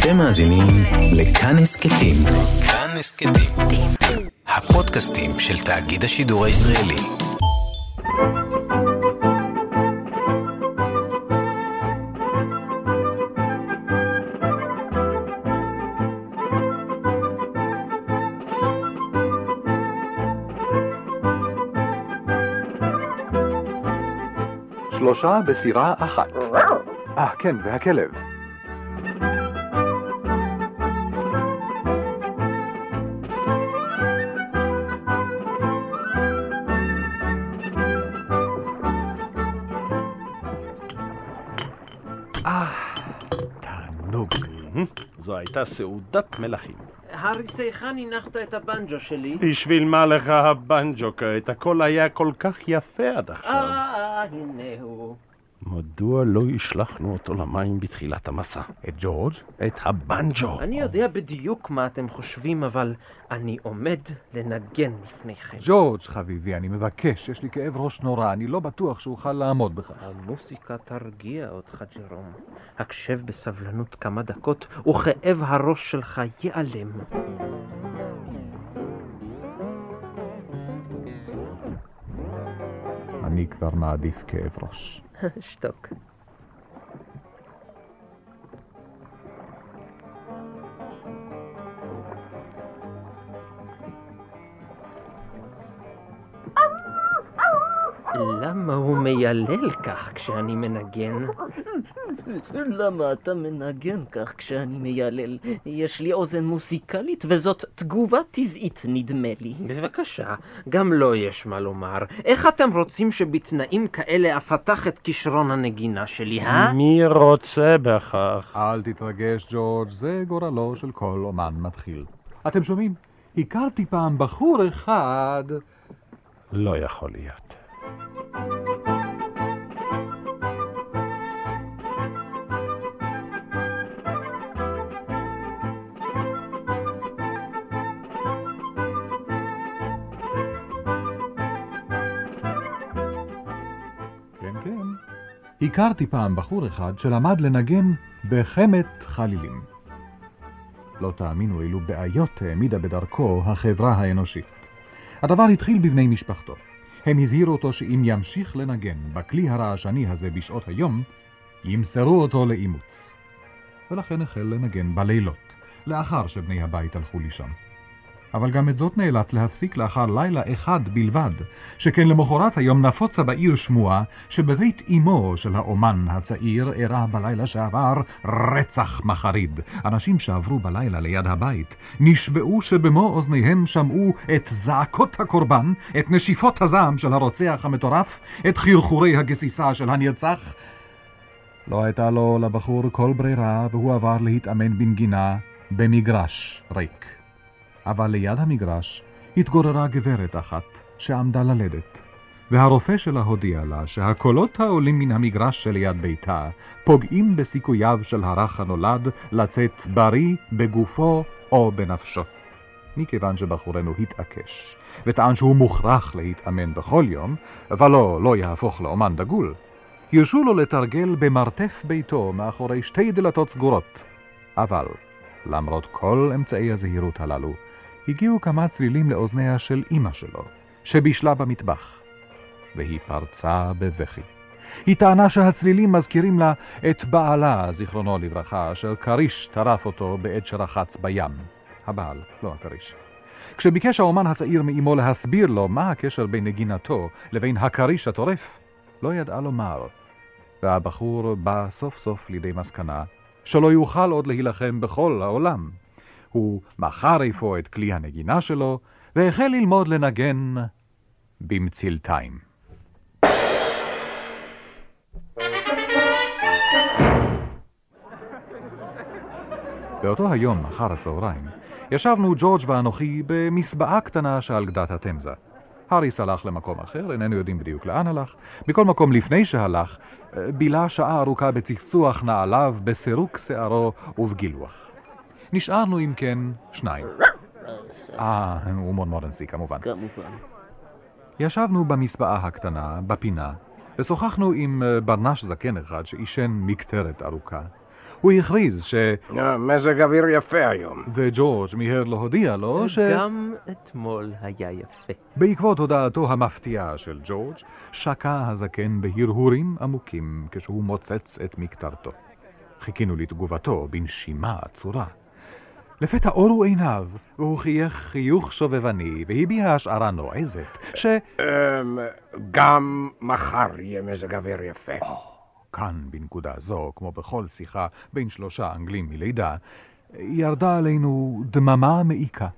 אתם מאזינים לכאן הסכתים. כאן הסכתים. הפודקאסטים של תאגיד השידור הישראלי. שלושה בסירה אחת. אה, כן, והכלב. הייתה סעודת מלכים. הריס, היכן הנחת את הבנג'ו שלי? בשביל מה לך הבנג'ו כעת? הכל היה כל כך יפה עד עכשיו. אה, הנה הוא. מדוע לא השלכנו אותו למים בתחילת המסע? את ג'ורג'? את הבנג'ו. אני יודע בדיוק מה אתם חושבים, אבל אני עומד לנגן לפניכם. ג'ורג' חביבי, אני מבקש, יש לי כאב ראש נורא, אני לא בטוח שאוכל לעמוד בכך. המוסיקה תרגיע אותך, ג'רום. הקשב בסבלנות כמה דקות, וכאב הראש שלך ייעלם. אני כבר מעדיף כאב ראש. שתוק. מיילל כך כשאני מנגן? למה אתה מנגן כך כשאני מיילל? יש לי אוזן מוסיקלית וזאת תגובה טבעית נדמה לי. בבקשה, גם לו יש מה לומר. איך אתם רוצים שבתנאים כאלה אפתח את כישרון הנגינה שלי, אה? מי רוצה בכך? אל תתרגש, ג'ורג', זה גורלו של כל אומן מתחיל. אתם שומעים? הכרתי פעם בחור אחד... לא יכול להיות. הכרתי פעם בחור אחד שלמד לנגן בחמת חלילים. לא תאמינו אילו בעיות העמידה בדרכו החברה האנושית. הדבר התחיל בבני משפחתו. הם הזהירו אותו שאם ימשיך לנגן בכלי הרעשני הזה בשעות היום, ימסרו אותו לאימוץ. ולכן החל לנגן בלילות, לאחר שבני הבית הלכו לישון. אבל גם את זאת נאלץ להפסיק לאחר לילה אחד בלבד, שכן למחרת היום נפוצה בעיר שמועה שבבית אמו של האומן הצעיר אירע בלילה שעבר רצח מחריד. אנשים שעברו בלילה ליד הבית נשבעו שבמו אוזניהם שמעו את זעקות הקורבן, את נשיפות הזעם של הרוצח המטורף, את חרחורי הגסיסה של הנרצח. לא הייתה לו לבחור כל ברירה והוא עבר להתאמן בנגינה במגרש ריק. אבל ליד המגרש התגוררה גברת אחת שעמדה ללדת, והרופא שלה הודיע לה שהקולות העולים מן המגרש שליד ביתה פוגעים בסיכוייו של הרך הנולד לצאת בריא בגופו או בנפשו. מכיוון שבחורנו התעקש, וטען שהוא מוכרח להתאמן בכל יום, ולא, לא יהפוך לאומן דגול, הרשו לו לתרגל במרתף ביתו מאחורי שתי דלתות סגורות. אבל, למרות כל אמצעי הזהירות הללו, הגיעו כמה צלילים לאוזניה של אמא שלו, שבישלה במטבח, והיא פרצה בבכי. היא טענה שהצלילים מזכירים לה את בעלה, זיכרונו לברכה, אשר כריש טרף אותו בעת שרחץ בים. הבעל, לא הכריש. כשביקש האומן הצעיר מאמו להסביר לו מה הקשר בין נגינתו לבין הכריש הטורף, לא ידעה לומר, והבחור בא סוף סוף לידי מסקנה שלא יוכל עוד להילחם בכל העולם. הוא מכר אפוא את כלי הנגינה שלו, והחל ללמוד לנגן במצילתיים. באותו היום, אחר הצהריים, ישבנו ג'ורג' ואנוכי במסבעה קטנה שעל גדת התמזה. האריס הלך למקום אחר, איננו יודעים בדיוק לאן הלך. מכל מקום, לפני שהלך, בילה שעה ארוכה בצחצוח נעליו, בסירוק שערו ובגילוח. נשארנו אם כן שניים. אה, ומון מורנסי כמובן. כמובן. ישבנו במסבעה הקטנה, בפינה, ושוחחנו עם אה, ברנש זקן אחד שעישן מקטרת ארוכה. הוא הכריז ש... אה, מזג אוויר יפה היום. וג'ורג' מיהר להודיע לו ש... גם אתמול היה יפה. בעקבות הודעתו המפתיעה של ג'ורג', שקע הזקן בהרהורים עמוקים כשהוא מוצץ את מקטרתו. חיכינו לתגובתו בנשימה עצורה. לפתע אורו עיניו, והוא חייך חיוך שובבני, והביע השערה נועזת, ש... אמ, גם מחר יהיה מזג אוויר יפה. כאן, בנקודה זו, כמו בכל שיחה בין שלושה אנגלים מלידה, ירדה עלינו דממה מעיקה.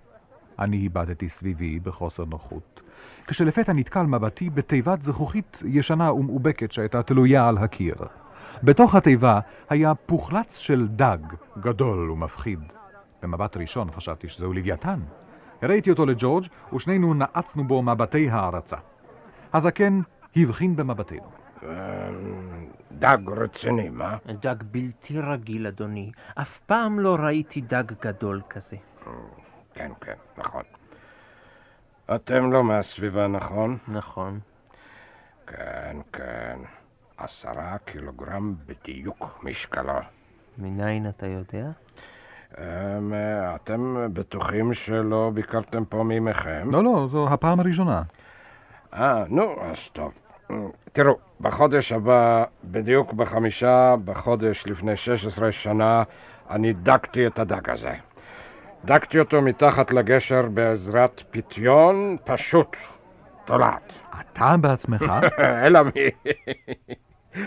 אני איבדתי סביבי בחוסר נוחות, כשלפתע נתקל מבטי בתיבת זכוכית ישנה ומאובקת שהייתה תלויה על הקיר. בתוך התיבה היה פוחלץ של דג, גדול ומפחיד. במבט ראשון חשבתי שזהו לוויתן. הראיתי אותו לג'ורג' ושנינו נעצנו בו מבטי הערצה. הזקן הבחין במבטנו. אמ, דג רציני, מה? דג בלתי רגיל, אדוני. אף פעם לא ראיתי דג גדול כזה. כן, כן, נכון. אתם לא מהסביבה, נכון? נכון. כן, כן. עשרה קילוגרם בדיוק משקלו. מניין אתה יודע? אמ, אתם בטוחים שלא ביקרתם פה מימיכם? לא, לא, זו הפעם הראשונה. אה, נו, אז טוב. תראו, בחודש הבא, בדיוק בחמישה בחודש לפני 16 שנה, אני דגתי את הדג הזה. דגתי אותו מתחת לגשר בעזרת פיתיון פשוט, תולעת. אתה בעצמך? אלא מי...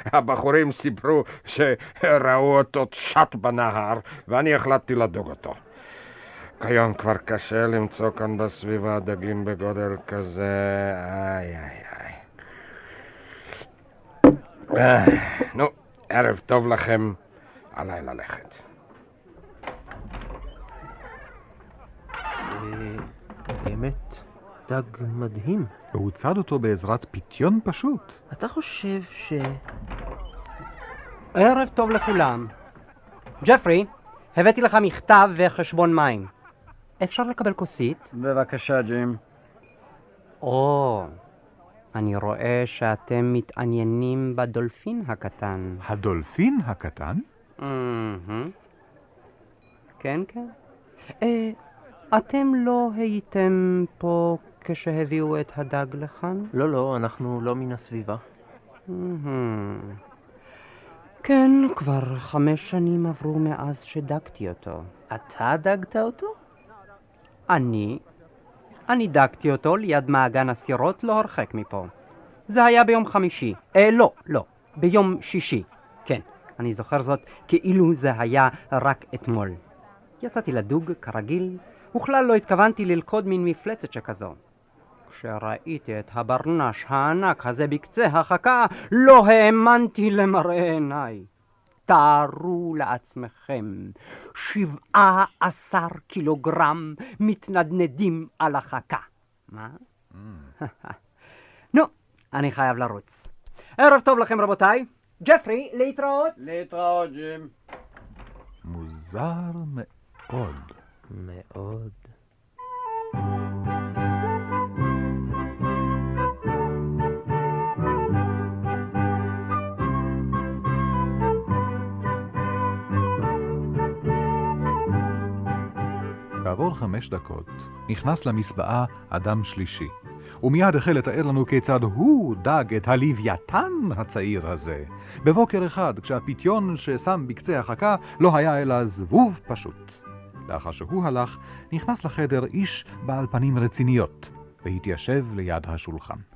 הבחורים סיפרו שראו אותו שט בנהר, ואני החלטתי לדוג אותו. כיום כבר קשה למצוא כאן בסביבה דגים בגודל כזה, איי איי איי. אה, נו, ערב טוב לכם, עליי ללכת. זה באמת דג מדהים. והוא צד אותו בעזרת פיתיון פשוט. אתה חושב ש... ערב טוב לכולם. ג'פרי, הבאתי לך מכתב וחשבון מים. אפשר לקבל כוסית? בבקשה, ג'ים. או, אני רואה שאתם מתעניינים בדולפין הקטן. הדולפין הקטן? כן, כן. אה, אתם לא הייתם פה כשהביאו את הדג לכאן? לא, לא, אנחנו לא מן הסביבה. מהמם. כן, כבר חמש שנים עברו מאז שדגתי אותו. אתה דגת אותו? אני? אני דגתי אותו ליד מעגן הסירות לא הרחק מפה. זה היה ביום חמישי. אה, לא, לא. ביום שישי. כן, אני זוכר זאת כאילו זה היה רק אתמול. יצאתי לדוג, כרגיל, וכלל לא התכוונתי ללכוד מין מפלצת שכזו. כשראיתי את הברנש הענק הזה בקצה החכה, לא האמנתי למראה עיניי. תארו לעצמכם, שבעה עשר קילוגרם מתנדנדים על החכה. מה? נו, אני חייב לרוץ. ערב טוב לכם רבותיי. ג'פרי, להתראות. להתראות, ג'ים. מוזר מאוד. מאוד. כעבור חמש דקות נכנס למסבעה אדם שלישי, ומיד החל לתאר לנו כיצד הוא דג את הלוויתן הצעיר הזה. בבוקר אחד, כשהפיתיון ששם בקצה החכה לא היה אלא זבוב פשוט. לאחר שהוא הלך, נכנס לחדר איש בעל פנים רציניות, והתיישב ליד השולחן.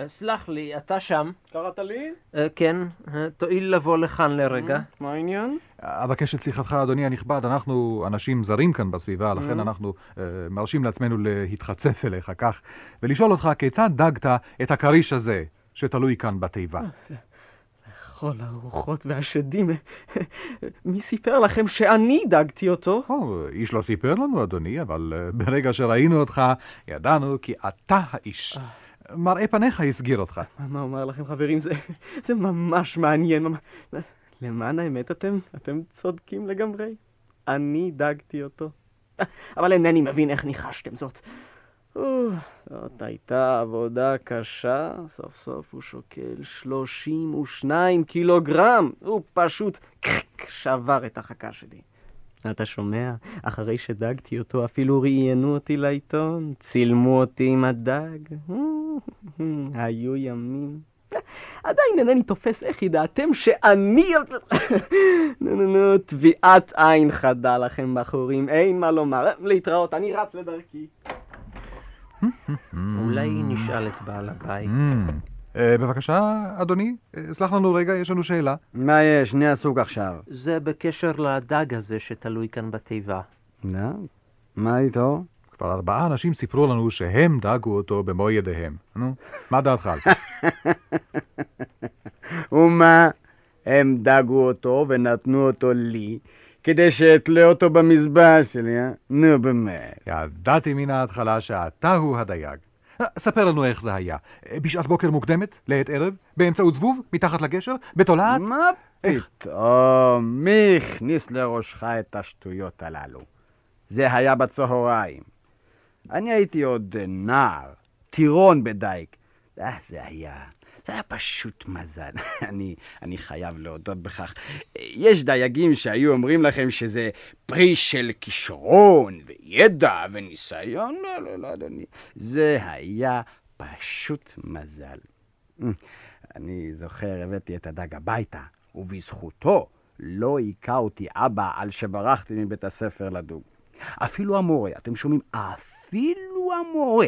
אה, סלח לי, אתה שם. קראת לי? אה, כן, אה, תואיל לבוא לכאן לרגע. מה העניין? אבקש את סליחתך, אדוני הנכבד, אנחנו אנשים זרים כאן בסביבה, לכן אנחנו אה, מרשים לעצמנו להתחצף אליך כך, ולשאול אותך כיצד דגת את הכריש הזה שתלוי כאן בתיבה. כל הרוחות והשדים. מי סיפר לכם שאני דגתי אותו? או, איש לא סיפר לנו, אדוני, אבל אה, ברגע שראינו אותך, ידענו כי אתה האיש. מראה פניך הסגיר אותך. מה- אומר לכם, חברים? זה, זה ממש מעניין. למען האמת, אתם, אתם צודקים לגמרי. אני דגתי אותו. אבל אינני מבין איך ניחשתם זאת. זאת הייתה עבודה קשה, סוף סוף הוא שוקל 32 קילוגרם. הוא פשוט שבר את החכה שלי. אתה שומע? אחרי שדגתי אותו אפילו ראיינו אותי לעיתון, צילמו אותי עם הדג. היו ימים. עדיין אינני תופס איך ידעתם שאני... נו נו נו, טביעת עין חדה לכם בחורים, אין מה לומר. להתראות, אני רץ לדרכי. אולי נשאל את בעל הבית. אה, בבקשה, אדוני, סלח לנו רגע, יש לנו שאלה. מה יש? אני עסוק עכשיו. זה בקשר לדג הזה שתלוי כאן בתיבה. נו, מה איתו? כבר ארבעה אנשים סיפרו לנו שהם דאגו אותו במו ידיהם. נו, מה דעתך על כך? ומה? הם דגו אותו ונתנו אותו לי, כדי שאתלה אותו במזבח שלי, אה? נו באמת. ידעתי מן ההתחלה שאתה הוא הדייג. אה, ספר לנו איך זה היה. אה, בשעת בוקר מוקדמת, לעת ערב, באמצעות זבוב, מתחת לגשר, בתולעת? מה איך? פתאום? מי הכניס לראשך את השטויות הללו? זה היה בצהריים. אני הייתי עוד נער, טירון בדייק. אה, זה היה... זה היה פשוט מזל. אני, אני חייב להודות בכך. יש דייגים שהיו אומרים לכם שזה פרי של כישרון וידע וניסיון. לא, לא, לא, אדוני. זה היה פשוט מזל. אני זוכר, הבאתי את הדג הביתה, ובזכותו לא היכה אותי אבא על שברחתי מבית הספר לדוג. אפילו המורה, אתם שומעים? אפילו המורה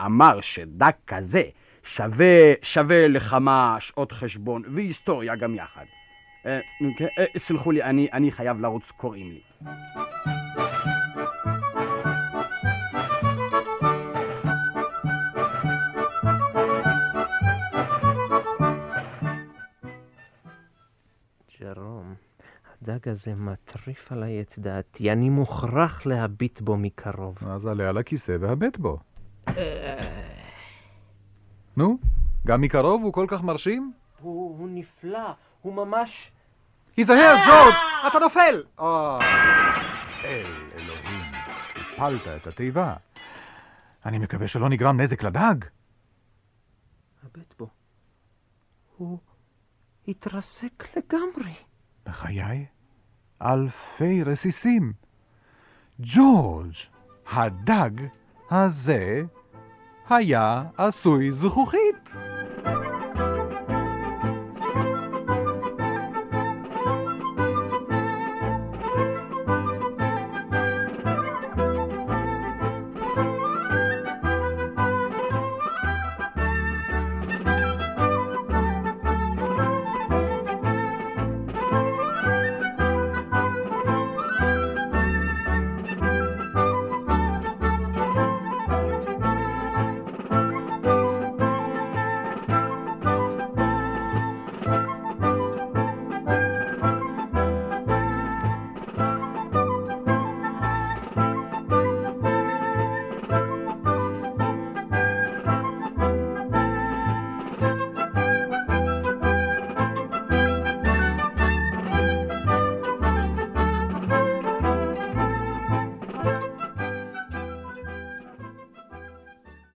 אמר שדג כזה שווה, שווה לכמה שעות חשבון והיסטוריה גם יחד. אה, כן, אה, סלחו לי, אני, אני חייב לרוץ, קוראים לי. הדג הזה מטריף עליי את דעתי, אני מוכרח להביט בו מקרוב. אז עלה על הכיסא והבט בו. נו, גם מקרוב הוא כל כך מרשים? הוא, הוא נפלא, הוא ממש... היזהר, ג'ורג', אתה נופל! אה, אל אלוהים, הפלת את התיבה. אני מקווה שלא נגרם נזק לדג. הבט בו. הוא התרסק לגמרי. בחיי, אלפי רסיסים. ג'ורג', הדג הזה היה עשוי זכוכית.